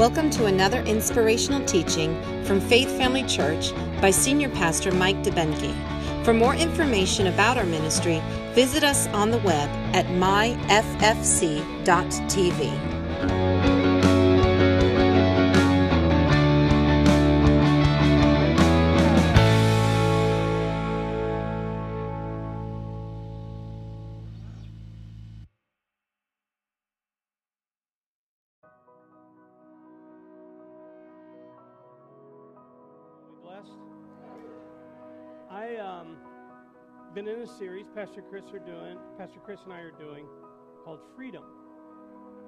Welcome to another inspirational teaching from Faith Family Church by Senior Pastor Mike DeBenke. For more information about our ministry, visit us on the web at myffc.tv. series Pastor Chris are doing, Pastor Chris and I are doing called Freedom.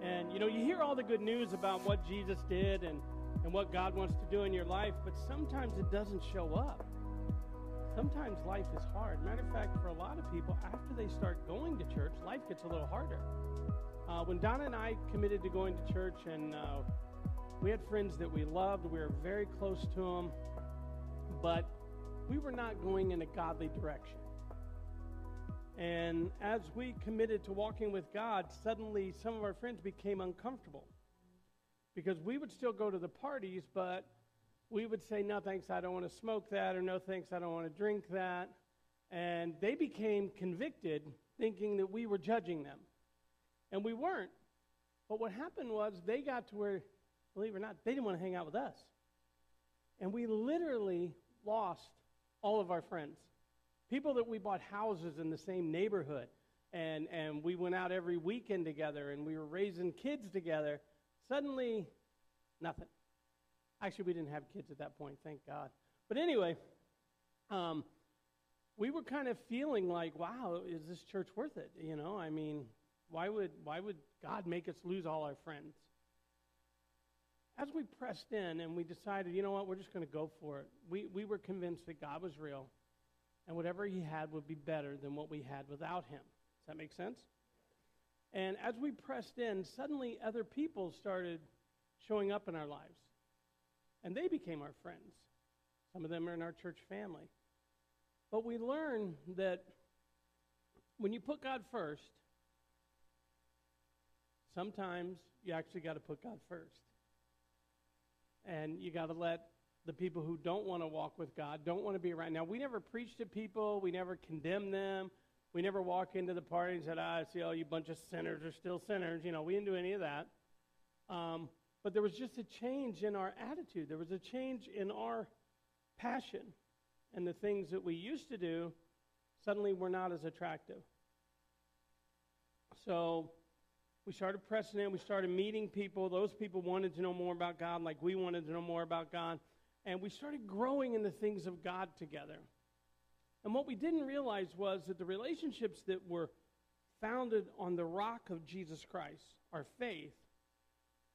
And you know, you hear all the good news about what Jesus did and and what God wants to do in your life, but sometimes it doesn't show up. Sometimes life is hard. Matter of fact, for a lot of people, after they start going to church, life gets a little harder. Uh, when Donna and I committed to going to church, and uh, we had friends that we loved, we were very close to them, but we were not going in a godly direction. And as we committed to walking with God, suddenly some of our friends became uncomfortable because we would still go to the parties, but we would say, No thanks, I don't want to smoke that, or No thanks, I don't want to drink that. And they became convicted, thinking that we were judging them. And we weren't. But what happened was they got to where, believe it or not, they didn't want to hang out with us. And we literally lost all of our friends. People that we bought houses in the same neighborhood, and, and we went out every weekend together, and we were raising kids together. Suddenly, nothing. Actually, we didn't have kids at that point, thank God. But anyway, um, we were kind of feeling like, wow, is this church worth it? You know, I mean, why would, why would God make us lose all our friends? As we pressed in and we decided, you know what, we're just going to go for it, we, we were convinced that God was real and whatever He had would be better than what we had without Him. Does that make sense? And as we pressed in, suddenly other people started showing up in our lives. And they became our friends. Some of them are in our church family. But we learned that when you put God first, sometimes you actually got to put God first. And you got to let the people who don't want to walk with God, don't want to be around. Now, we never preached to people, we never condemned them. We never walk into the party and said, ah, I see all you bunch of sinners are still sinners. You know, we didn't do any of that. Um, but there was just a change in our attitude. There was a change in our passion. And the things that we used to do suddenly were not as attractive. So we started pressing in. We started meeting people. Those people wanted to know more about God, like we wanted to know more about God. And we started growing in the things of God together. And what we didn't realize was that the relationships that were founded on the rock of Jesus Christ, our faith,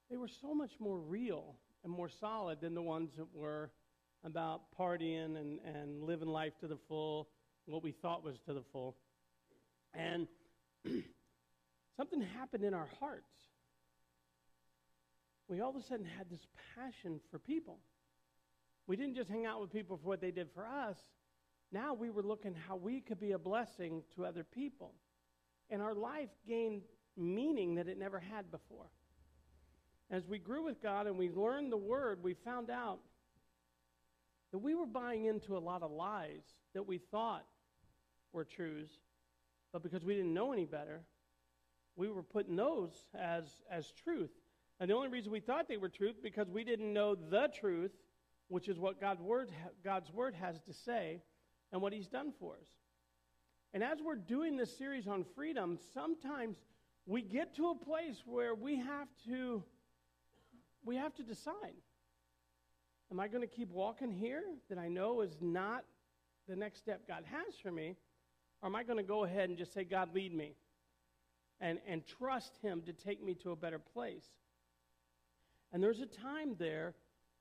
they were so much more real and more solid than the ones that were about partying and, and living life to the full, what we thought was to the full. And something happened in our hearts. We all of a sudden had this passion for people. We didn't just hang out with people for what they did for us. Now we were looking how we could be a blessing to other people. And our life gained meaning that it never had before. As we grew with God and we learned the Word, we found out that we were buying into a lot of lies that we thought were truths, but because we didn't know any better, we were putting those as, as truth. And the only reason we thought they were truth because we didn't know the truth, which is what God's word, God's word has to say and what He's done for us. And as we're doing this series on freedom, sometimes we get to a place where we have to we have to decide. Am I going to keep walking here that I know is not the next step God has for me? Or am I going to go ahead and just say, God, lead me? And, and trust Him to take me to a better place. And there's a time there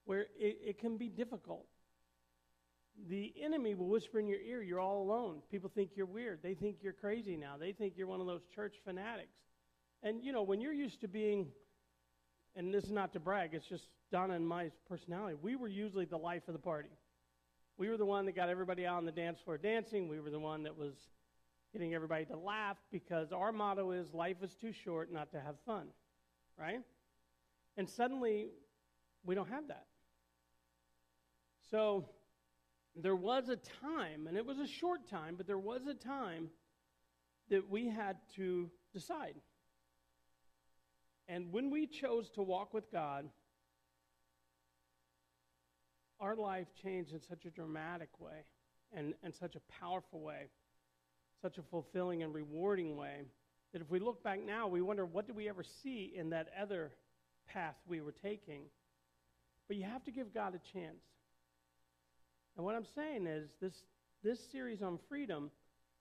where it, it can be difficult. The enemy will whisper in your ear, You're all alone. People think you're weird. They think you're crazy now. They think you're one of those church fanatics. And, you know, when you're used to being, and this is not to brag, it's just Donna and my personality, we were usually the life of the party. We were the one that got everybody out on the dance floor dancing. We were the one that was getting everybody to laugh because our motto is life is too short not to have fun, right? And suddenly We don't have that. So there was a time, and it was a short time, but there was a time that we had to decide. And when we chose to walk with God, our life changed in such a dramatic way and, and such a powerful way, such a fulfilling and rewarding way, that if we look back now, we wonder what did we ever see in that other path we were taking? But you have to give God a chance. And what I'm saying is this, this series on freedom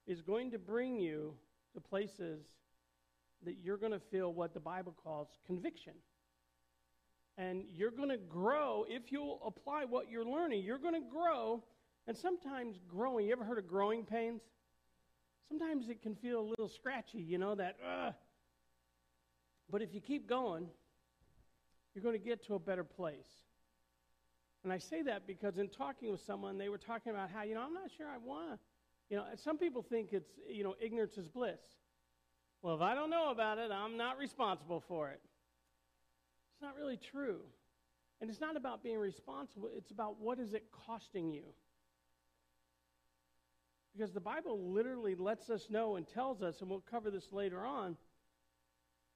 is going to bring you to places that you're going to feel what the Bible calls conviction. And you're going to grow if you'll apply what you're learning. You're going to grow. And sometimes growing, you ever heard of growing pains? Sometimes it can feel a little scratchy, you know, that, uh. But if you keep going, you're going to get to a better place. And I say that because in talking with someone, they were talking about how, you know, I'm not sure I want to. You know, some people think it's, you know, ignorance is bliss. Well, if I don't know about it, I'm not responsible for it. It's not really true. And it's not about being responsible, it's about what is it costing you. Because the Bible literally lets us know and tells us, and we'll cover this later on,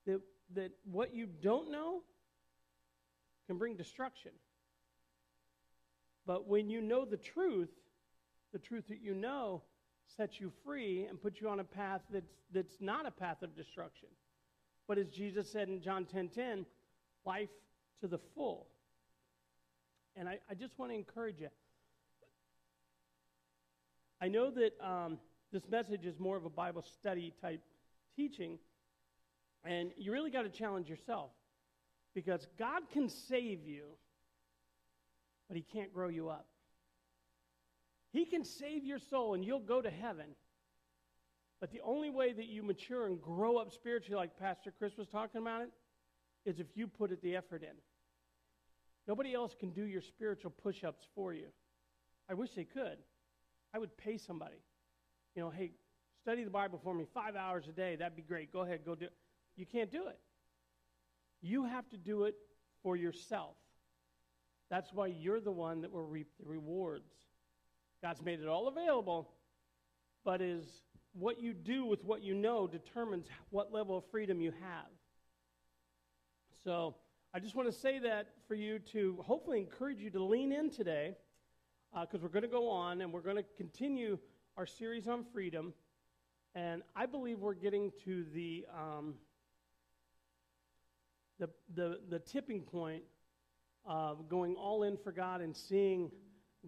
that, that what you don't know can bring destruction. But when you know the truth, the truth that you know sets you free and puts you on a path that's, that's not a path of destruction. But as Jesus said in John 10 10, life to the full. And I, I just want to encourage you. I know that um, this message is more of a Bible study type teaching, and you really got to challenge yourself because God can save you, but He can't grow you up. He can save your soul and you'll go to heaven. But the only way that you mature and grow up spiritually, like Pastor Chris was talking about it, is if you put it the effort in. Nobody else can do your spiritual push ups for you. I wish they could. I would pay somebody. You know, hey, study the Bible for me five hours a day. That'd be great. Go ahead, go do it. You can't do it. You have to do it for yourself. That's why you're the one that will reap the rewards. God's made it all available, but is what you do with what you know determines what level of freedom you have. So I just want to say that for you to hopefully encourage you to lean in today, because uh, we're going to go on and we're going to continue our series on freedom. And I believe we're getting to the, um, the, the, the tipping point going all in for God and seeing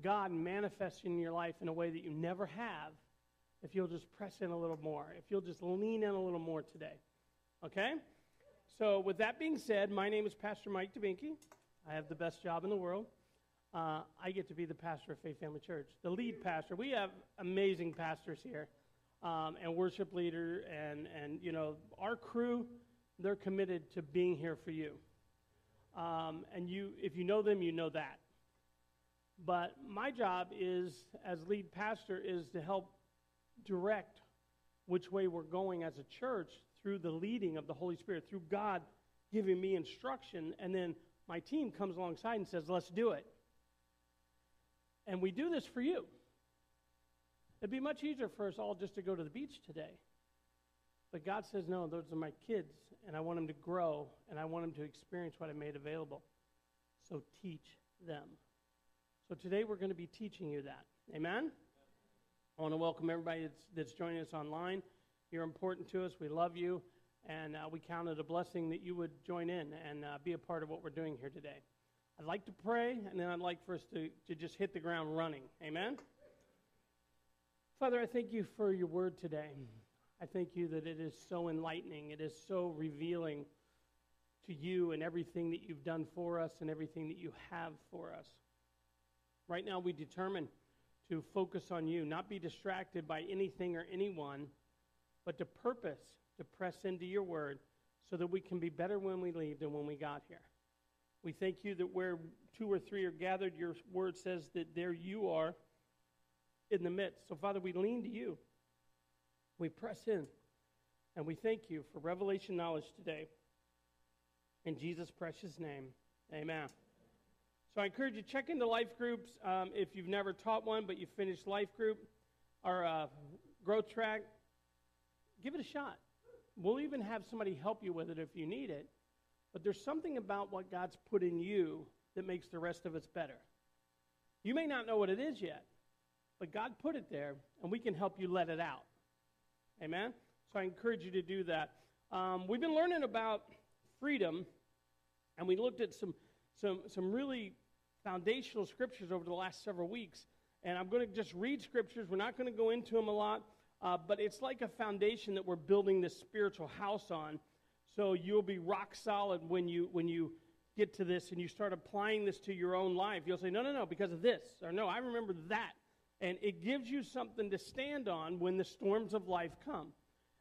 God manifest in your life in a way that you never have if you'll just press in a little more, if you'll just lean in a little more today. Okay? So, with that being said, my name is Pastor Mike DeBenke. I have the best job in the world. Uh, I get to be the pastor of Faith Family Church, the lead pastor. We have amazing pastors here um, and worship leader, and, and, you know, our crew, they're committed to being here for you. Um, and you, if you know them, you know that. But my job is, as lead pastor, is to help direct which way we're going as a church through the leading of the Holy Spirit, through God giving me instruction, and then my team comes alongside and says, let's do it. And we do this for you. It'd be much easier for us all just to go to the beach today. But God says, no, those are my kids, and I want them to grow, and I want them to experience what I made available. So teach them. So today we're going to be teaching you that. Amen? I want to welcome everybody that's, that's joining us online. You're important to us. We love you. And uh, we count it a blessing that you would join in and uh, be a part of what we're doing here today. I'd like to pray, and then I'd like for us to, to just hit the ground running. Amen? Father, I thank you for your word today. I thank you that it is so enlightening, it is so revealing to you and everything that you've done for us and everything that you have for us. Right now, we determine to focus on you, not be distracted by anything or anyone, but to purpose to press into your word so that we can be better when we leave than when we got here. We thank you that where two or three are gathered, your word says that there you are in the midst. So, Father, we lean to you. We press in. And we thank you for revelation knowledge today. In Jesus' precious name, amen. So I encourage you check into life groups um, if you've never taught one, but you finished life group or uh, growth track. Give it a shot. We'll even have somebody help you with it if you need it. But there's something about what God's put in you that makes the rest of us better. You may not know what it is yet, but God put it there, and we can help you let it out. Amen? So I encourage you to do that. Um, we've been learning about freedom, and we looked at some, some, some really foundational scriptures over the last several weeks. And I'm going to just read scriptures. We're not going to go into them a lot, uh, but it's like a foundation that we're building this spiritual house on. So you'll be rock solid when you when you get to this and you start applying this to your own life. You'll say, no, no, no, because of this, or no, I remember that, and it gives you something to stand on when the storms of life come.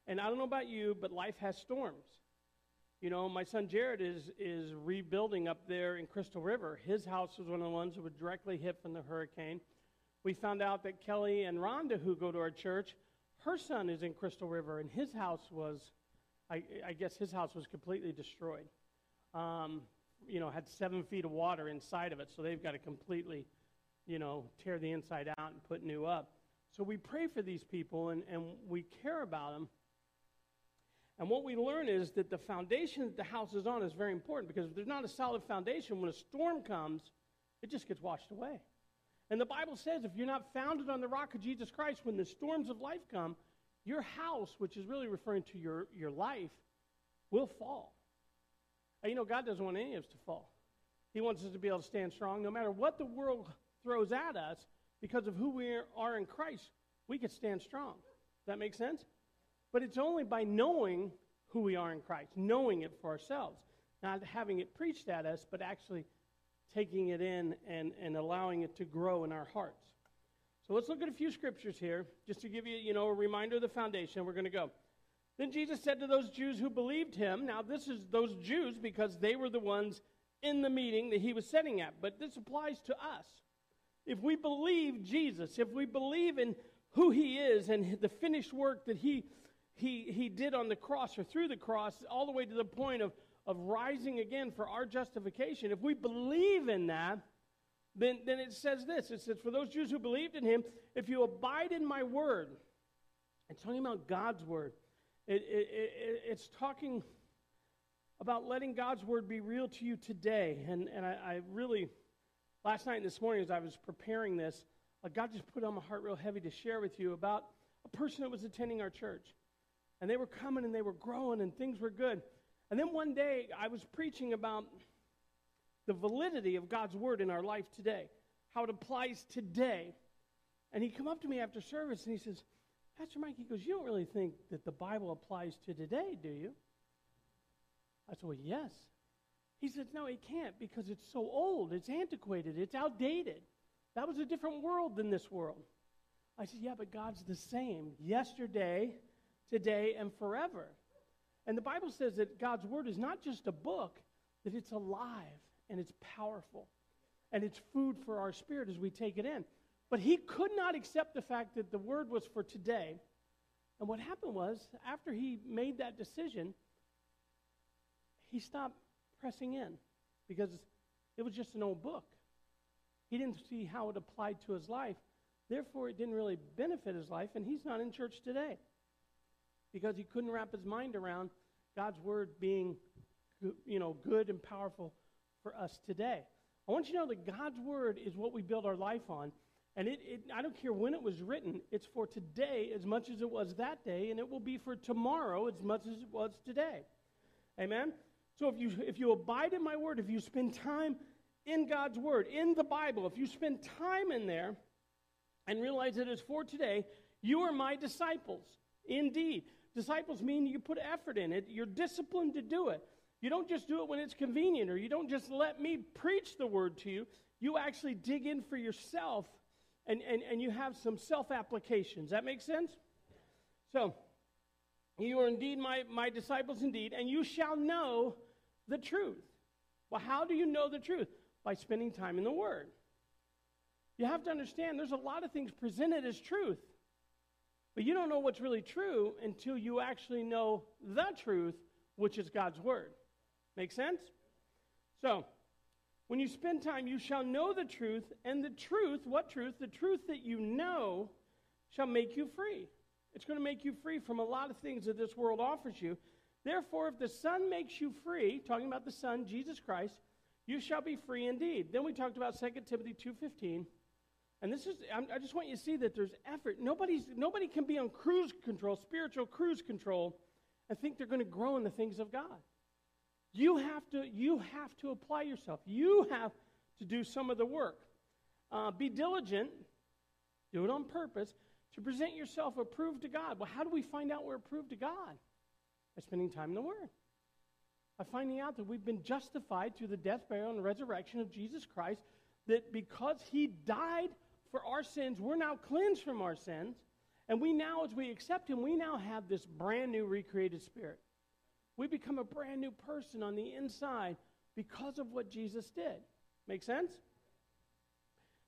And I don't know about you, but life has storms. You know, my son Jared is, is rebuilding up there in Crystal River. His house was one of the ones that was directly hit from the hurricane. We found out that Kelly and Rhonda, who go to our church, her son is in Crystal River, and his house was, I, I guess his house was completely destroyed. Um, you know, had seven feet of water inside of it, so they've got to completely, you know, tear the inside out and put new up. So we pray for these people and, and we care about them. And what we learn is that the foundation that the house is on is very important because if there's not a solid foundation, when a storm comes, it just gets washed away. And the Bible says if you're not founded on the rock of Jesus Christ, when the storms of life come, your house, which is really referring to your, your life, will fall. And you know, God doesn't want any of us to fall. He wants us to be able to stand strong no matter what the world throws at us because of who we are in Christ. We can stand strong. That make sense? But it's only by knowing who we are in Christ, knowing it for ourselves, not having it preached at us, but actually taking it in and, and allowing it to grow in our hearts. So let's look at a few scriptures here, just to give you, you know, a reminder of the foundation. We're going to go. Then Jesus said to those Jews who believed him, now this is those Jews because they were the ones in the meeting that he was sitting at, but this applies to us. If we believe Jesus, if we believe in who he is and the finished work that he he, he did on the cross or through the cross, all the way to the point of, of rising again for our justification, if we believe in that, then, then it says this it says, For those Jews who believed in him, if you abide in my word, it's talking about God's word. It, it, it, it's talking about letting God's word be real to you today. And, and I, I really, last night and this morning, as I was preparing this, uh, God just put on my heart real heavy to share with you about a person that was attending our church and they were coming and they were growing and things were good. And then one day I was preaching about the validity of God's word in our life today, how it applies today. And he come up to me after service and he says, Pastor Mike, he goes, You don't really think that the Bible applies to today, do you? I said, Well, yes. He says, No, it can't because it's so old, it's antiquated, it's outdated. That was a different world than this world. I said, Yeah, but God's the same yesterday, today, and forever. And the Bible says that God's Word is not just a book, that it's alive and it's powerful and it's food for our spirit as we take it in. But he could not accept the fact that the Word was for today. And what happened was, after he made that decision, he stopped pressing in because it was just an old book. He didn't see how it applied to his life. Therefore, it didn't really benefit his life, and he's not in church today because he couldn't wrap his mind around God's word being, you know, good and powerful for us today. I want you to know that God's word is what we build our life on. And it, it, I don't care when it was written, it's for today as much as it was that day, and it will be for tomorrow as much as it was today. Amen? So if you, if you abide in my word, if you spend time in God's word, in the Bible, if you spend time in there and realize it is for today, you are my disciples. Indeed. Disciples mean you put effort in it, you're disciplined to do it. You don't just do it when it's convenient, or you don't just let me preach the word to you. You actually dig in for yourself and, and, and you have some self applications. That makes sense? So, you are indeed my, my disciples, indeed, and you shall know the truth. Well, how do you know the truth? By spending time in the Word. You have to understand there's a lot of things presented as truth. But you don't know what's really true until you actually know the truth, which is God's Word. Make sense? So, When you spend time, you shall know the truth, and the truth, what truth? The truth that you know shall make you free. It's going to make you free from a lot of things that this world offers you. Therefore, if the Son makes you free, talking about the Son, Jesus Christ, you shall be free indeed. Then we talked about 2 Timothy 2.15. And this is, I just want you to see that there's effort. Nobody's, nobody can be on cruise control, spiritual cruise control, and think they're going to grow in the things of God. You have to, you have to apply yourself. You have to do some of the work. Uh, be diligent, do it on purpose, to present yourself approved to God. Well, how do we find out we're approved to God? By spending time in the Word. By finding out that we've been justified through the death, burial, and resurrection of Jesus Christ, that because He died for our sins, we're now cleansed from our sins. And we now, as we accept Him, we now have this brand new recreated spirit. We become a brand new person on the inside because of what Jesus did. Make sense?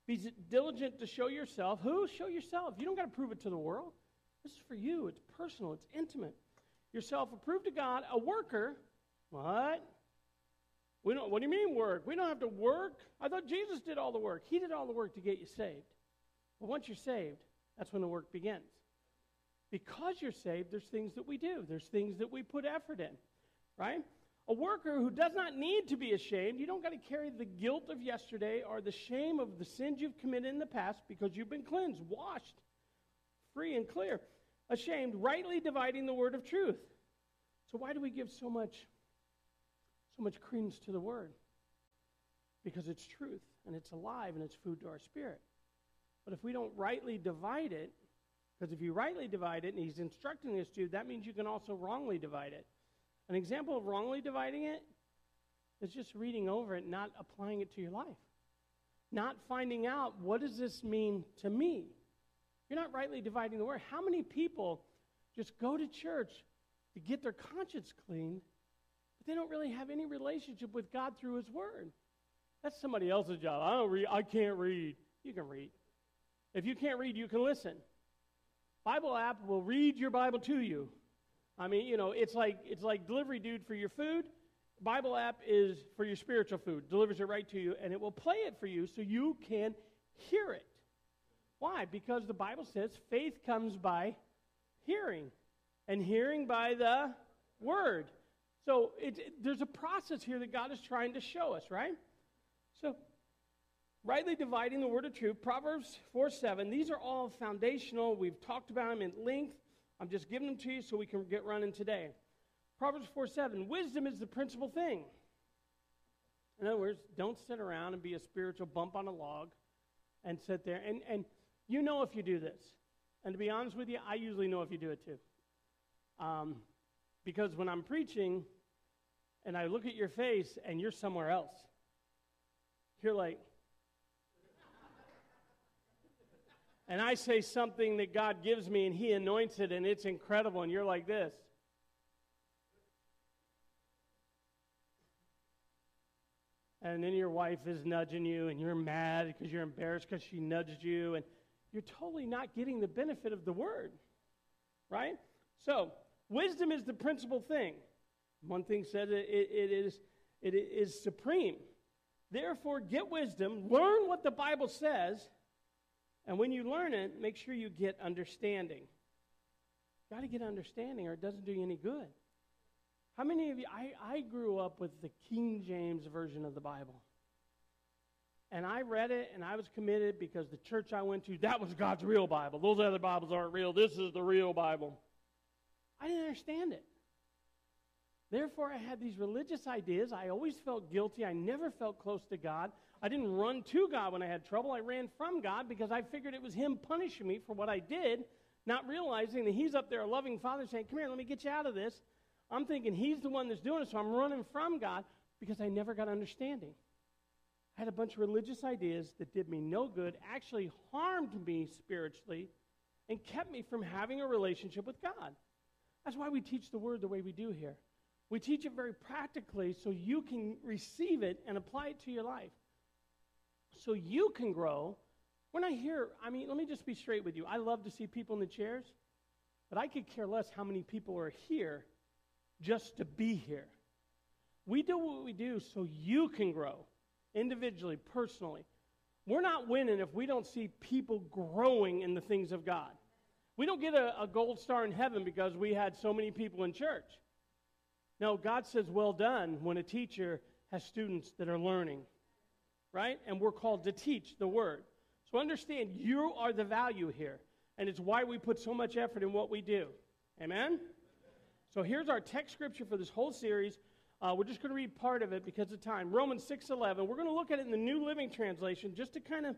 Be diligent to show yourself. Who? Show yourself. You don't got to prove it to the world. This is for you. It's personal, it's intimate. Yourself approved to God, a worker. What? We don't, what do you mean work? We don't have to work. I thought Jesus did all the work. He did all the work to get you saved. But once you're saved, that's when the work begins because you're saved, there's things that we do, there's things that we put effort in, right? A worker who does not need to be ashamed, you don't got to carry the guilt of yesterday or the shame of the sins you've committed in the past because you've been cleansed, washed, free and clear. Ashamed, rightly dividing the word of truth. So why do we give so much so much credence to the word? Because it's truth and it's alive and it's food to our spirit. But if we don't rightly divide it, because if you rightly divide it, and he's instructing us to, that means you can also wrongly divide it. An example of wrongly dividing it is just reading over it, not applying it to your life. Not finding out what does this mean to me? You're not rightly dividing the word. How many people just go to church to get their conscience cleaned, but they don't really have any relationship with God through his word? That's somebody else's job. I don't read, I can't read. You can read. If you can't read, you can listen. Bible app will read your Bible to you. I mean, you know, it's like it's like delivery dude for your food. Bible app is for your spiritual food. Delivers it right to you and it will play it for you so you can hear it. Why? Because the Bible says faith comes by hearing and hearing by the word. So it, it, there's a process here that God is trying to show us, right? So rightly dividing the word of truth, Proverbs 4 7. These are all foundational. We've talked about them in length. I'm just giving them to you so we can get running today. Proverbs 4 7. Wisdom is the principal thing. In other words, don't sit around and be a spiritual bump on a log and sit there. And, and you know if you do this. And to be honest with you, I usually know if you do it too. Um, because when I'm preaching and I look at your face and you're somewhere else, you're like, and I say something that God gives me and He anoints it and it's incredible, and you're like this. And then your wife is nudging you and you're mad because you're embarrassed because she nudged you, and you're totally not getting the benefit of the word. Right? So, wisdom is the principal thing. One thing says it, it, it, is, it is supreme. Therefore, get wisdom, learn what the Bible says and when you learn it, make sure you get understanding. Got to get understanding or it doesn't do you any good. How many of you, I, I grew up with the King James Version of the Bible. And I read it and I was committed because the church I went to, that was God's real Bible. Those other Bibles aren't real. This is the real Bible. I didn't understand it. Therefore, I had these religious ideas. I always felt guilty. I never felt close to God. I didn't run to God when I had trouble. I ran from God because I figured it was Him punishing me for what I did, not realizing that He's up there, a loving Father, saying, Come here, let me get you out of this. I'm thinking He's the one that's doing it, so I'm running from God because I never got understanding. I had a bunch of religious ideas that did me no good, actually harmed me spiritually, and kept me from having a relationship with God. That's why we teach the Word the way we do here. We teach it very practically so you can receive it and apply it to your life so you can grow. We're not here, I mean, let me just be straight with you. I love to see people in the chairs, but I could care less how many people are here just to be here. We do what we do so you can grow. Individually, personally. We're not winning if we don't see people growing in the things of God. We don't get a, a gold star in heaven because we had so many people in church. No, God says, well done when a teacher has students that are learning, right? And we're called to teach the word. So understand, you are the value here. And it's why we put so much effort in what we do. Amen? So here's our text scripture for this whole series. Uh, we're just going to read part of it because of time. Romans 6.11. We're going to look at it in the New Living Translation just to kind of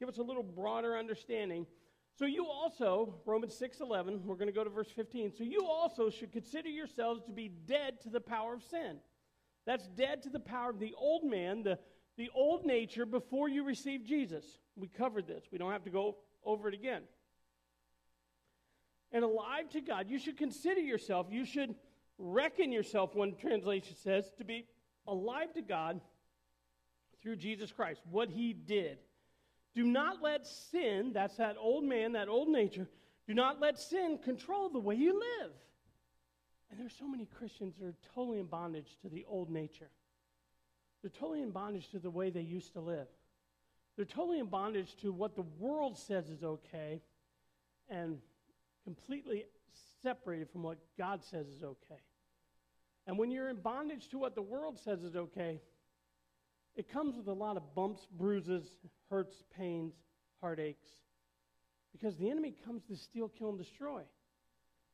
give us a little broader understanding. So you also, Romans 6:11, we're going to go to verse 15. So you also should consider yourselves to be dead to the power of sin. That's dead to the power of the old man, the, the old nature before you received Jesus. We covered this. We don't have to go over it again. And alive to God. You should consider yourself, you should reckon yourself, one translation says, to be alive to God through Jesus Christ, what he did. Do not let sin, that's that old man, that old nature, do not let sin control the way you live. And there's so many Christians that are totally in bondage to the old nature. They're totally in bondage to the way they used to live. They're totally in bondage to what the world says is okay and completely separated from what God says is okay. And when you're in bondage to what the world says is okay, it comes with a lot of bumps, bruises, hurts, pains, heartaches. Because the enemy comes to steal, kill, and destroy.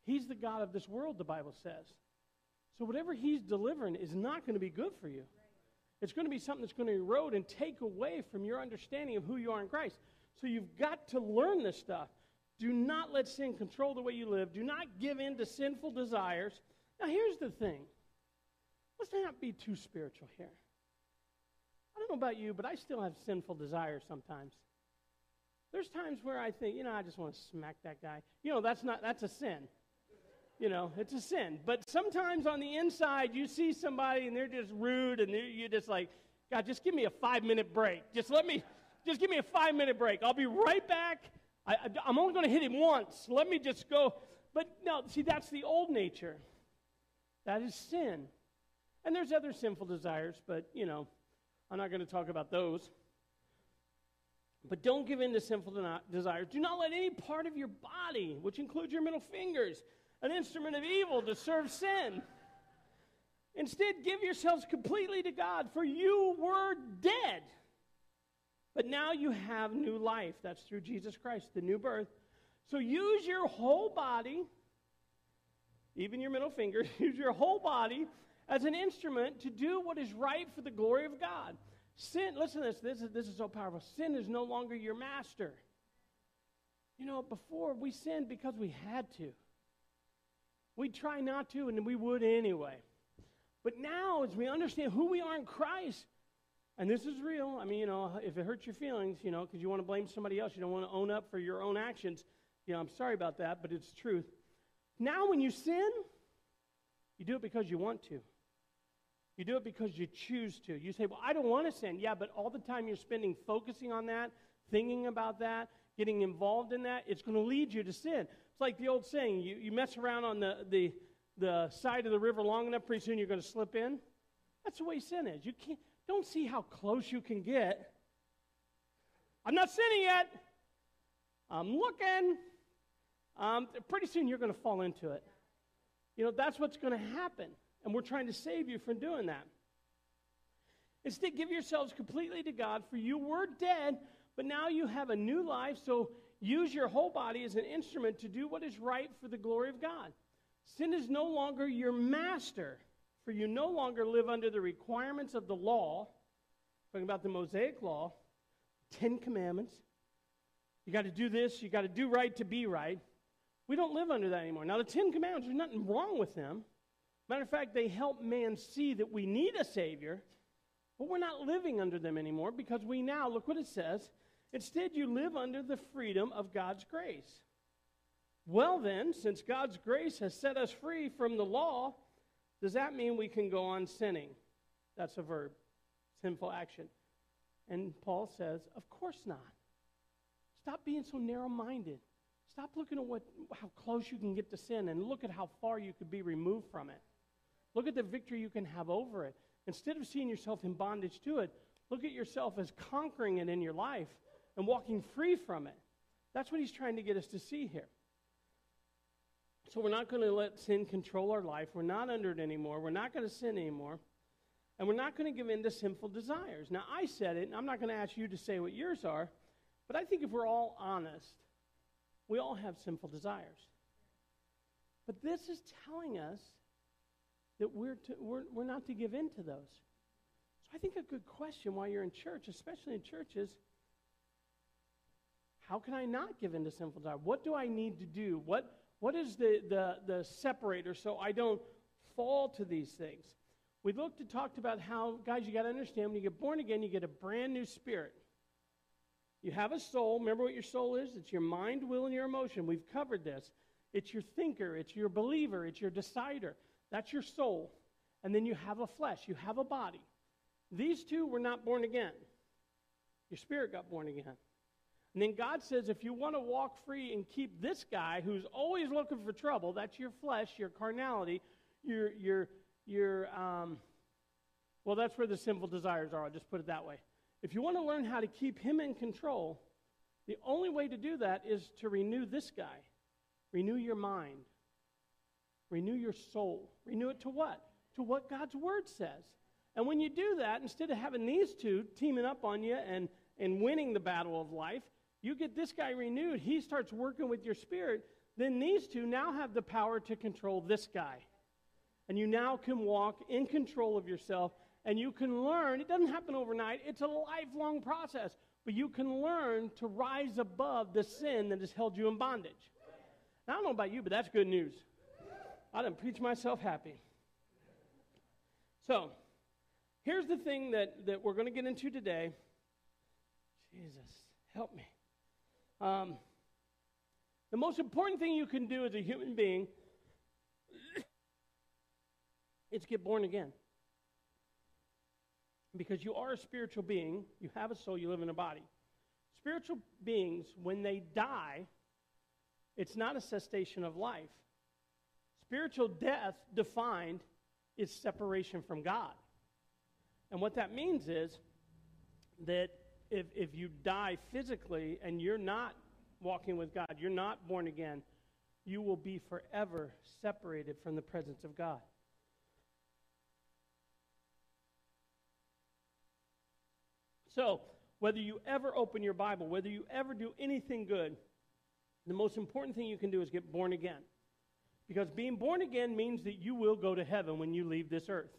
He's the God of this world, the Bible says. So whatever he's delivering is not going to be good for you. It's going to be something that's going to erode and take away from your understanding of who you are in Christ. So you've got to learn this stuff. Do not let sin control the way you live. Do not give in to sinful desires. Now, here's the thing let's not be too spiritual here. I don't know about you, but I still have sinful desires sometimes. There's times where I think, you know, I just want to smack that guy. You know, that's not that's a sin. You know, it's a sin. But sometimes on the inside, you see somebody and they're just rude, and you're just like, God, just give me a five minute break. Just let me, just give me a five minute break. I'll be right back. I, am only going to hit him once. Let me just go. But no, see, that's the old nature. That is sin. And there's other sinful desires, but, you know, I'm not going to talk about those. But don't give in to sinful desires. Do not let any part of your body, which includes your middle fingers, an instrument of evil to serve sin. Instead, give yourselves completely to God, for you were dead. But now you have new life. That's through Jesus Christ, the new birth. So use your whole body, even your middle finger, use your whole body as an instrument to do what is right for the glory of God. Sin, listen to this, this is, this is so powerful. Sin is no longer your master. You know, before we sinned because we had to. We try not to, and we would anyway. But now, as we understand who we are in Christ, and this is real, I mean, you know, if it hurts your feelings, you know, because you want to blame somebody else, you don't want to own up for your own actions, you know, I'm sorry about that, but it's truth. Now, when you sin, you do it because you want to. You do it because you choose to. You say, Well, I don't want to sin. Yeah, but all the time you're spending focusing on that, thinking about that, getting involved in that, it's going to lead you to sin. It's like the old saying you, you mess around on the, the, the side of the river long enough, pretty soon you're going to slip in. That's the way sin is. You can't, don't see how close you can get. I'm not sinning yet. I'm looking. Um, pretty soon you're going to fall into it. You know, that's what's going to happen. And we're trying to save you from doing that. Instead, give yourselves completely to God, for you were dead, but now you have a new life. So use your whole body as an instrument to do what is right for the glory of God. Sin is no longer your master, for you no longer live under the requirements of the law. Talking about the Mosaic law, Ten Commandments. You got to do this, you got to do right to be right. We don't live under that anymore. Now, the Ten Commandments, there's nothing wrong with them. Matter of fact, they help man see that we need a Savior, but we're not living under them anymore because we now, look what it says, instead you live under the freedom of God's grace. Well, then, since God's grace has set us free from the law, does that mean we can go on sinning? That's a verb, sinful action. And Paul says, Of course not. Stop being so narrow minded. Stop looking at what, how close you can get to sin and look at how far you could be removed from it. Look at the victory you can have over it. Instead of seeing yourself in bondage to it, Look at yourself as conquering it in your life and walking free from it. That's what he's trying to get us to see here. So we're not going to let sin control our life. We're not under it anymore. We're not going to sin anymore. And we're not going to give in to sinful desires. Now, I said it, and I'm not going to ask you to say what yours are, but I think if we're all honest, we all have sinful desires. But this is telling us that we're, to, we're, we're not to give in to those. So I think a good question while you're in church, especially in churches, how can I not give in to sinful desire? What do I need to do? What, what is the, the, the separator so I don't fall to these things? We looked and talked about how, guys, you got to understand when you get born again, you get a brand new spirit. You have a soul. Remember what your soul is? It's your mind, will, and your emotion. We've covered this. It's your thinker, it's your believer, it's your decider. That's your soul. And then you have a flesh, you have a body. These two were not born again. Your spirit got born again. And then God says, if you want to walk free and keep this guy who's always looking for trouble, that's your flesh, your carnality, your, your, your, um, well, that's where the sinful desires are. I'll just put it that way. If you want to learn how to keep him in control, the only way to do that is to renew this guy. Renew your mind. Renew your soul. Renew it to what? To what God's word says. And when you do that, instead of having these two teaming up on you and, and winning the battle of life, you get this guy renewed. He starts working with your spirit. Then these two now have the power to control this guy. And you now can walk in control of yourself and you can learn. It doesn't happen overnight, it's a lifelong process. But you can learn to rise above the sin that has held you in bondage. Now, I don't know about you, but that's good news. I didn't preach myself happy. So, here's the thing that, that we're going to get into today. Jesus, help me. Um, the most important thing you can do as a human being is get born again. Because you are a spiritual being, you have a soul, you live in a body. Spiritual beings, when they die, it's not a cessation of life. Spiritual death, defined, is separation from God. And what that means is that if, if you die physically and you're not walking with God, you're not born again, you will be forever separated from the presence of God. So, whether you ever open your Bible, whether you ever do anything good, the most important thing you can do is get born again. Because being born again means that you will go to heaven when you leave this earth.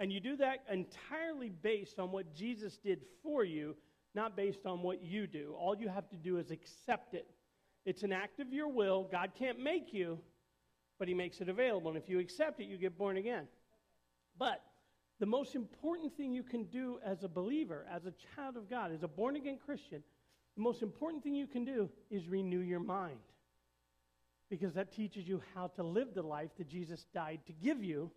And you do that entirely based on what Jesus did for you, not based on what you do. All you have to do is accept it. It's an act of your will. God can't make you, but He makes it available. And if you accept it, you get born again. But the most important thing you can do as a believer, as a child of God, as a born again Christian, the most important thing you can do is renew your mind. Because that teaches you how to live the life that Jesus died to give you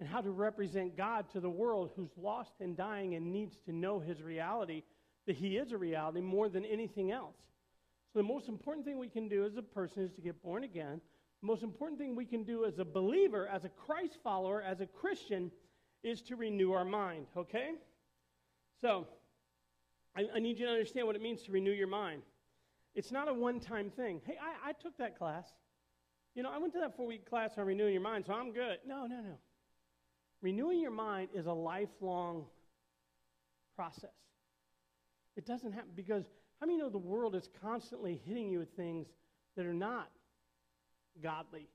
and how to represent God to the world who's lost and dying and needs to know his reality, that he is a reality more than anything else. So, the most important thing we can do as a person is to get born again. The most important thing we can do as a believer, as a Christ follower, as a Christian, is to renew our mind, okay? So, I, I, need you to understand what it means to renew your mind. It's not a one time thing. Hey, I, I took that class. You know, I went to that four week class on renewing your mind, so I'm good. No, no, no. Renewing your mind is a lifelong process. It doesn't happen because how many know the world is constantly hitting you with things that are not godly?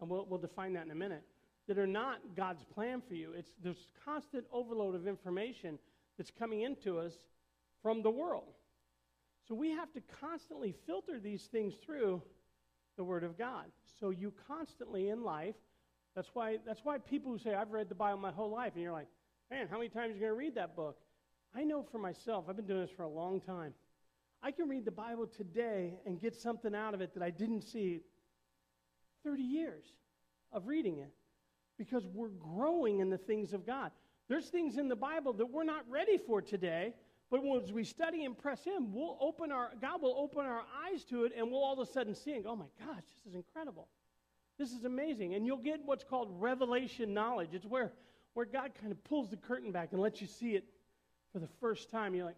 And we'll, we'll define that in a minute that are not God's plan for you. It's there's constant overload of information that's coming into us from the world. So we have to constantly filter these things through the Word of God. So you constantly in life, that's why that's why people who say, I've read the Bible my whole life, and you're like, man, how many times are you going to read that book? I know for myself, I've been doing this for a long time. I can read the Bible today and get something out of it that I didn't see 30 years of reading it because we're growing in the things of God. There's things in the Bible that we're not ready for today, but as we study and press in, we'll open our God will open our eyes to it, and we'll all of a sudden see and go, "Oh my gosh, this is incredible! This is amazing!" And you'll get what's called revelation knowledge. It's where where God kind of pulls the curtain back and lets you see it for the first time, you're like,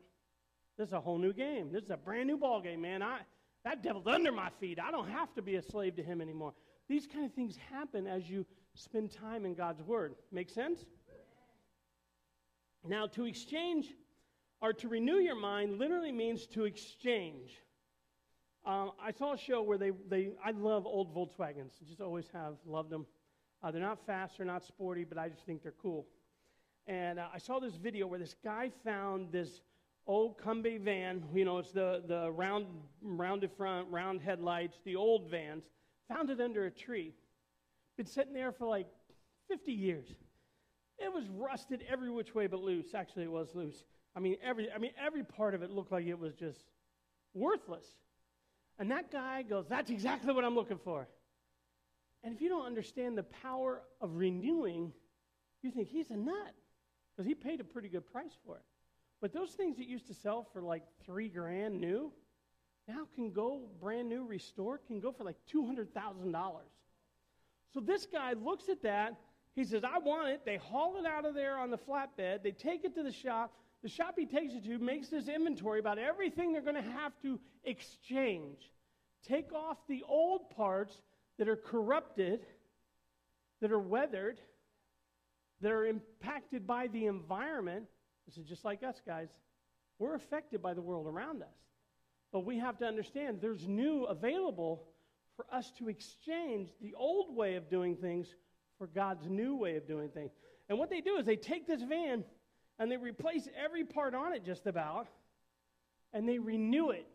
this is a whole new game. This is a brand new ball game, man. I, that devil's under my feet. I don't have to be a slave to him anymore. These kind of things happen as you spend time in God's Word. Make sense? Now, to exchange or to renew your mind literally means to exchange. Uh, I saw a show where they, they, I love old Volkswagens. Just always have loved them. Uh, they're not fast, they're not sporty, but I just think they're cool. And uh, I saw this video where this guy found this old Combi van. You know, it's the, the round, rounded front, round headlights, the old vans. Found it under a tree. Been sitting there for like 50 years. It was rusted every which way but loose. Actually, it was loose. I mean, every, I mean, every part of it looked like it was just worthless. And that guy goes, That's exactly what I'm looking for. And if you don't understand the power of renewing, you think he's a nut because he paid a pretty good price for it. But those things that used to sell for like three grand new now can go brand new, restored, can go for like $200,000. So this guy looks at that. He says, I want it. They haul it out of there on the flatbed. They take it to the shop. The shop he takes it to makes this inventory about everything they're going to have to exchange. Take off the old parts that are corrupted, that are weathered, that are impacted by the environment. This is just like us, guys. We're affected by the world around us. But we have to understand there's new available for us to exchange the old way of doing things for God's new way of doing things. And what they do is they take this van and they replace every part on it just about, and they renew it.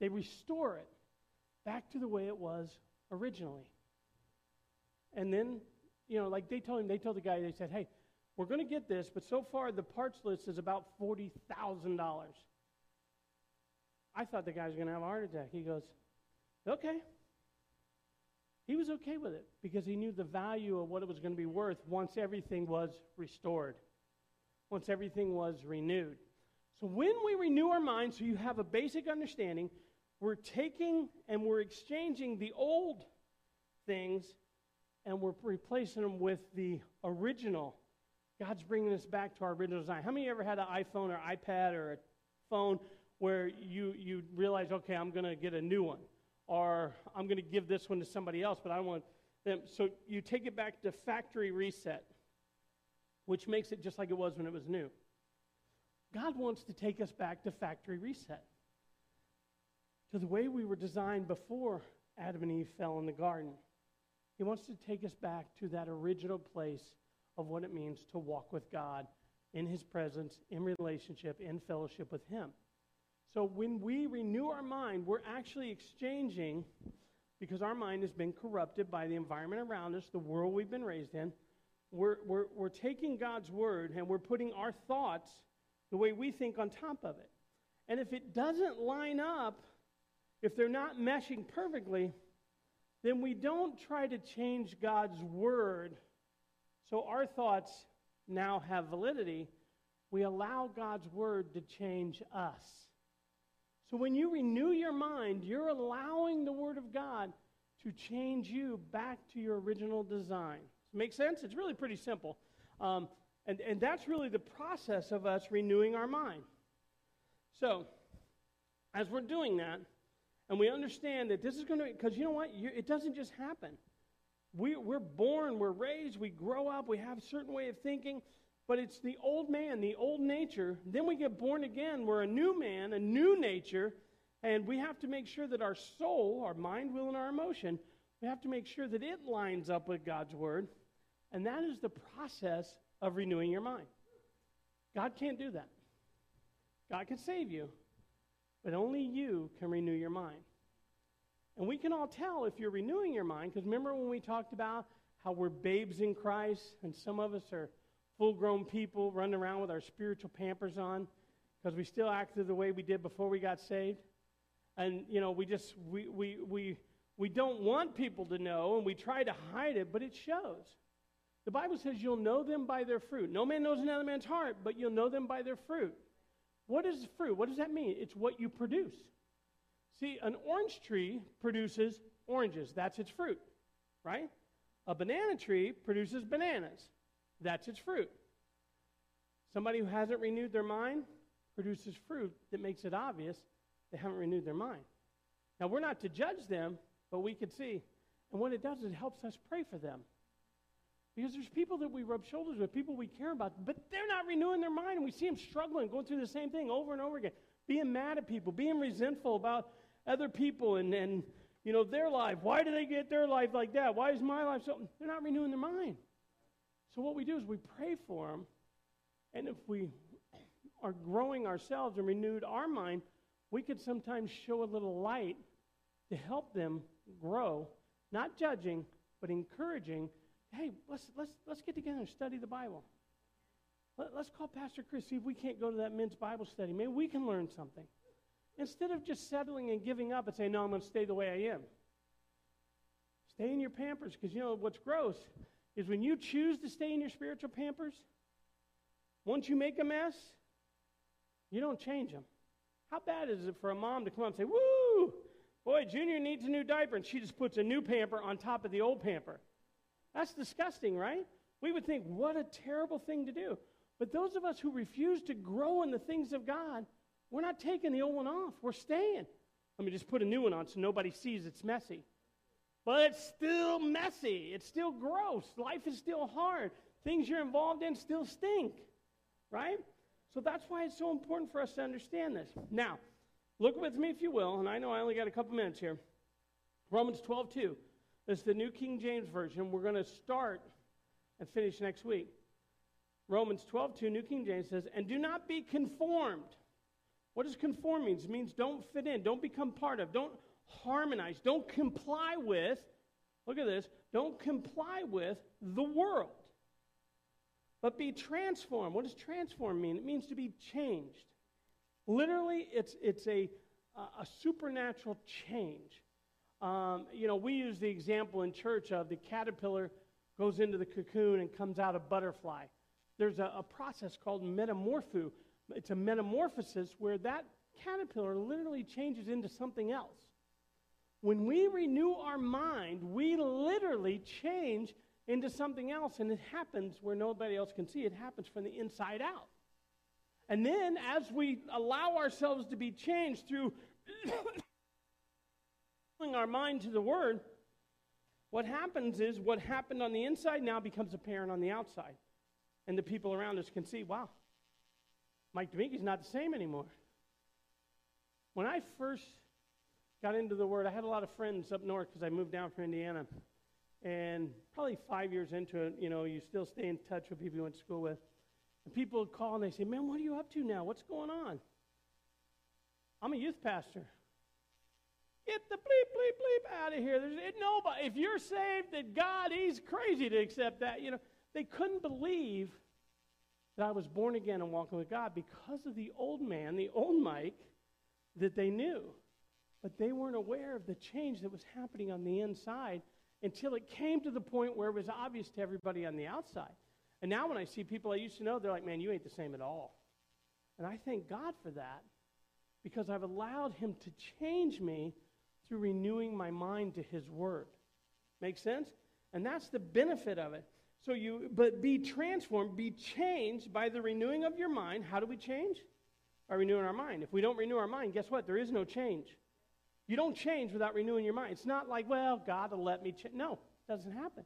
They restore it back to the way it was originally. And then you know, like they told him, they told the guy, they said, hey, we're going to get this, but so far the parts list is about $40,000. I thought the guy was going to have a heart attack. He goes, okay. He was okay with it because he knew the value of what it was going to be worth once everything was restored, once everything was renewed. So when we renew our minds, so you have a basic understanding, we're taking and we're exchanging the old things and we're replacing them with the original. God's bringing us back to our original design. How many ever had an iPhone or iPad or a phone where you, you realize, okay, I'm going to get a new one, or I'm going to give this one to somebody else, but I want them. So you take it back to factory reset, which makes it just like it was when it was new. God wants to take us back to factory reset, to the way we were designed before Adam and Eve fell in the garden. He wants to take us back to that original place of what it means to walk with God in His presence, in relationship, in fellowship with Him. So when we renew our mind, we're actually exchanging, because our mind has been corrupted by the environment around us, the world we've been raised in. We're, we're, we're taking God's word and we're putting our thoughts the way we think on top of it. And if it doesn't line up, if they're not meshing perfectly, then we don't try to change God's word so our thoughts now have validity. We allow God's word to change us. So when you renew your mind, you're allowing the word of God to change you back to your original design. Make sense? It's really pretty simple. Um, and, and that's really the process of us renewing our mind. So, as we're doing that, and we understand that this is going to, because you know what? You, it doesn't just happen. We, we're born, we're raised, we grow up, we have a certain way of thinking, but it's the old man, the old nature. Then we get born again. We're a new man, a new nature, and we have to make sure that our soul, our mind, will, and our emotion, we have to make sure that it lines up with God's word. And that is the process of renewing your mind. God can't do that. God can save you, but only you can renew your mind. And we can all tell if you're renewing your mind, because remember when we talked about how we're babes in Christ, and some of us are full grown people running around with our spiritual pampers on because we still acted the way we did before we got saved. And, you know, we just, we, we, we, we don't want people to know, and we try to hide it, but it shows. The Bible says you'll know them by their fruit. No man knows another man's heart, but you'll know them by their fruit. What is fruit? What does that mean? It's what you produce. See, an orange tree produces oranges. That's its fruit, right? A banana tree produces bananas. That's its fruit. Somebody who hasn't renewed their mind produces fruit that makes it obvious they haven't renewed their mind. Now, we're not to judge them, but we could see. And what it does is it helps us pray for them. Because there's people that we rub shoulders with, people we care about, but they're not renewing their mind. And we see them struggling, going through the same thing over and over again, being mad at people, being resentful about other people and, and you know, their life. Why do they get their life like that? Why is my life so? They're not renewing their mind. So what we do is we pray for them. And if we are growing ourselves and renewed our mind, we could sometimes show a little light to help them grow, not judging, but encouraging. Hey, let's, let's, let's get together and study the Bible. Let, us call Pastor Chris, see if we can't go to that men's Bible study. Maybe we can learn something. Instead of just settling and giving up and saying, no, I'm going to stay the way I am. Stay in your pampers, because you know what's gross is when you choose to stay in your spiritual pampers, once you make a mess, you don't change them. How bad is it for a mom to come up and say, Woo, boy, Junior needs a new diaper, and she just puts a new pamper on top of the old pamper? That's disgusting, right? We would think, what a terrible thing to do. But those of us who refuse to grow in the things of God, we're not taking the old one off. We're staying. Let me just put a new one on so nobody sees it's messy. But it's still messy. It's still gross. Life is still hard. Things you're involved in still stink, right? So that's why it's so important for us to understand this. Now, look with me if you will, and I know I only got a couple minutes here. Romans 12, 2. Is the New King James Version. We're going to start and finish next week. Romans 12, 2, New King James says, And do not be conformed. What does conform means? It means don't fit in, don't become part of, don't harmonize, don't comply with. Look at this. Don't comply with the world but be transformed. What does transform mean? It means to be changed. Literally, it's, it's a, a supernatural change. Um, you know, we use the example in church of the caterpillar goes into the cocoon and comes out a butterfly. There's a, a process called metamorpho. It's a metamorphosis where that caterpillar literally changes into something else. When we renew our mind, we literally change into something else, and it happens where nobody else can see. It happens from the inside out. And then, as we allow ourselves to be changed through our mind to the Word, what happens is what happened on the inside now becomes apparent on the outside. And the people around us can see, wow, Mike is not the same anymore. When I first got into the Word, I had a lot of friends up north because I moved down from Indiana. And probably five years into it, you know, you still stay in touch with people you went to school with. And people call and they say, Man, what are you up to now? What's going on? I'm a youth pastor. Get the bleep, bleep, bleep out of here. There's nobody. If you're saved, that God, He's crazy to accept that. You know, they couldn't believe that I was born again and walking with God because of the old man, the old Mike, that they knew. But they weren't aware of the change that was happening on the inside until it came to the point where it was obvious to everybody on the outside. And now when I see people I used to know, they're like, man, you ain't the same at all. And I thank God for that because I've allowed Him to change me through renewing my mind to His Word. Make sense? And that's the benefit of it. So you, but be transformed, be changed by the renewing of your mind. How do we change? By renewing our mind. If we don't renew our mind, guess what? There is no change. You don't change without renewing your mind. It's not like, well, God will let me change. No, it doesn't happen.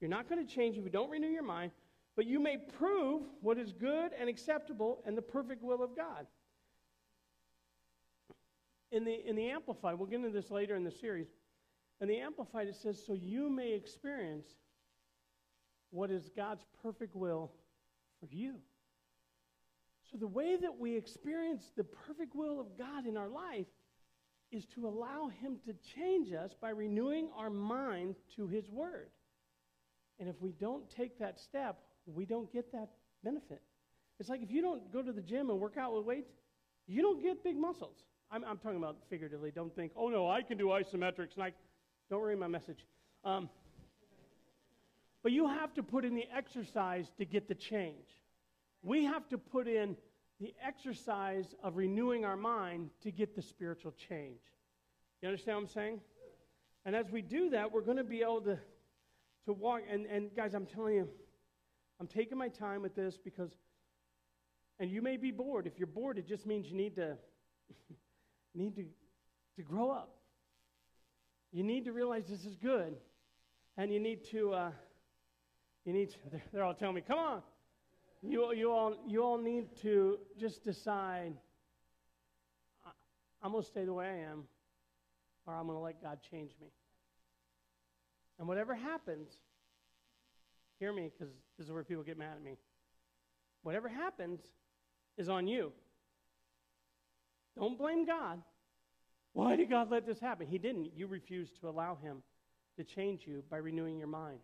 You're not going to change if you don't renew your mind, but you may prove what is good and acceptable and the perfect will of God. In the, in the Amplified, we'll get into this later in the series. In the Amplified, it says, so you may experience what is God's perfect will for you. So the way that we experience the perfect will of God in our life is to allow Him to change us by renewing our mind to His Word. And if we don't take that step, we don't get that benefit. It's like if you don't go to the gym and work out with weights, you don't get big muscles. I'm, I'm talking about figuratively. Don't think, oh no, I can do isometrics. And I, don't worry my message. Um, but you have to put in the exercise to get the change. We have to put in the exercise of renewing our mind to get the spiritual change. You understand what I'm saying? And as we do that, we're going to be able to, to walk. And, and guys, I'm telling you, I'm taking my time with this because And you may be bored. If you're bored, it just means you need to need to, to grow up. You need to realize this is good. And you need to uh, you need to, they're all telling me, come on. You, you, all, you all need to just decide I'm going to stay the way I am, or I'm going to let God change me. And whatever happens, hear me because this is where people get mad at me. Whatever happens is on you. Don't blame God. Why did God let this happen? He didn't. You refused to allow Him to change you by renewing your mind.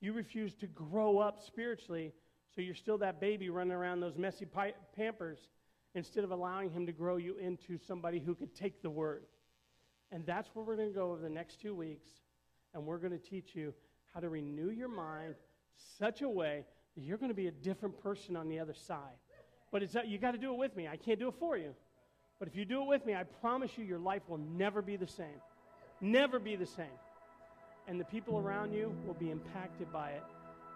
You refuse to grow up spiritually, so you're still that baby running around those messy pi- pampers instead of allowing Him to grow you into somebody who could take the Word. And that's where we're going to go over the next two weeks, and we're going to teach you how to renew your mind such a way that you're going to be a different person on the other side. But it's, you got to do it with me. I can't do it for you. But if you do it with me, I promise you your life will never be the same. Never be the same. And the people around you will be impacted by it.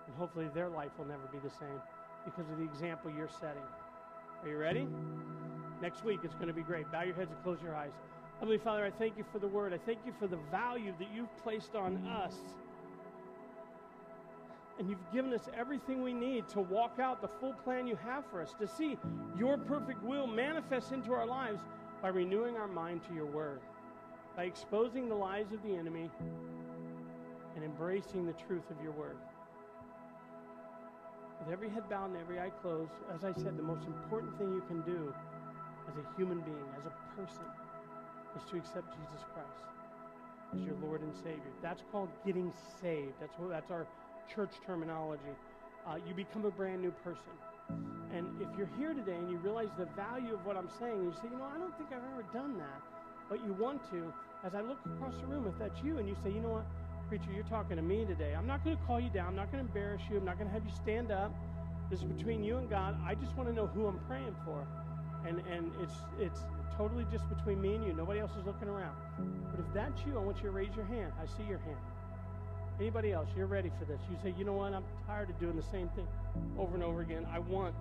And hopefully their life will never be the same because of the example you're setting. Are you ready? Next week it's going to be great. Bow your heads and close your eyes. Heavenly Father, I thank you for the word. I thank you for the value that you've placed on us. And you've given us everything we need to walk out the full plan you have for us, to see your perfect will manifest into our lives by renewing our mind to your word, by exposing the lies of the enemy and embracing the truth of your word. With every head bowed and every eye closed, as I said, the most important thing you can do as a human being, as a person, is to accept Jesus Christ as your Lord and Savior. That's called getting saved. That's what, that's our church terminology. Uh, you become a brand new person. And if you're here today and you realize the value of what I'm saying, and you say, you know, I don't think I've ever done that, but you want to, as I look across the room, if that's you, and you say, you know what, preacher, you're talking to me today. I'm not going to call you down. I'm not going to embarrass you. I'm not going to have you stand up. This is between you and God. I just want to know who I'm praying for. And, and it's, it's totally just between me and you. Nobody else is looking around. But if that's you, I want you to raise your hand. I see your hand. Anybody else, you're ready for this. You say, you know what? I'm tired of doing the same thing over and over again. I want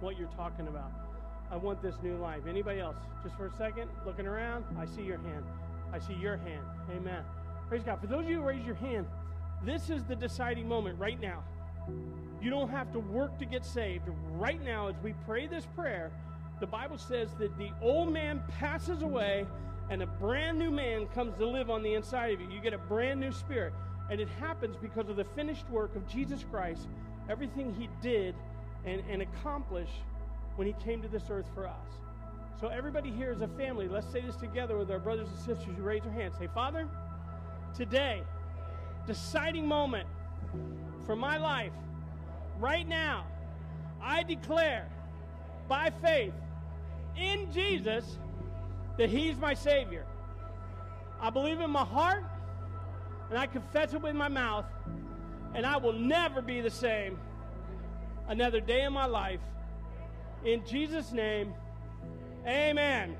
what you're talking about. I want this new life. Anybody else? Just for a second, looking around, I see your hand. I see your hand. Amen. Praise God. For those of you who raise your hand, this is the deciding moment right now. You don't have to work to get saved. Right now, as we pray this prayer, the Bible says that the old man passes away and a brand new man comes to live on the inside of you. You get a brand new spirit. And it happens because of the finished work of Jesus Christ, everything he did and, and accomplished when he came to this earth for us. So, everybody here is a family. Let's say this together with our brothers and sisters who raise your hands. Say, Father, today, deciding moment for my life, right now, I declare by faith in Jesus that He's my Savior. I believe in my heart and I confess it with my mouth, and I will never be the same another day in my life. In Jesus' name, amen.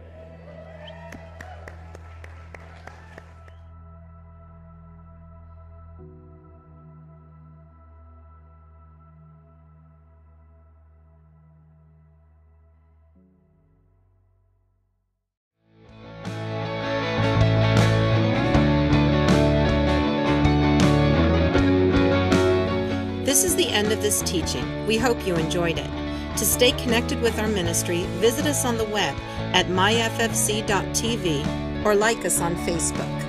End of this teaching. We hope you enjoyed it. To stay connected with our ministry, visit us on the web at myffc.tv or like us on Facebook.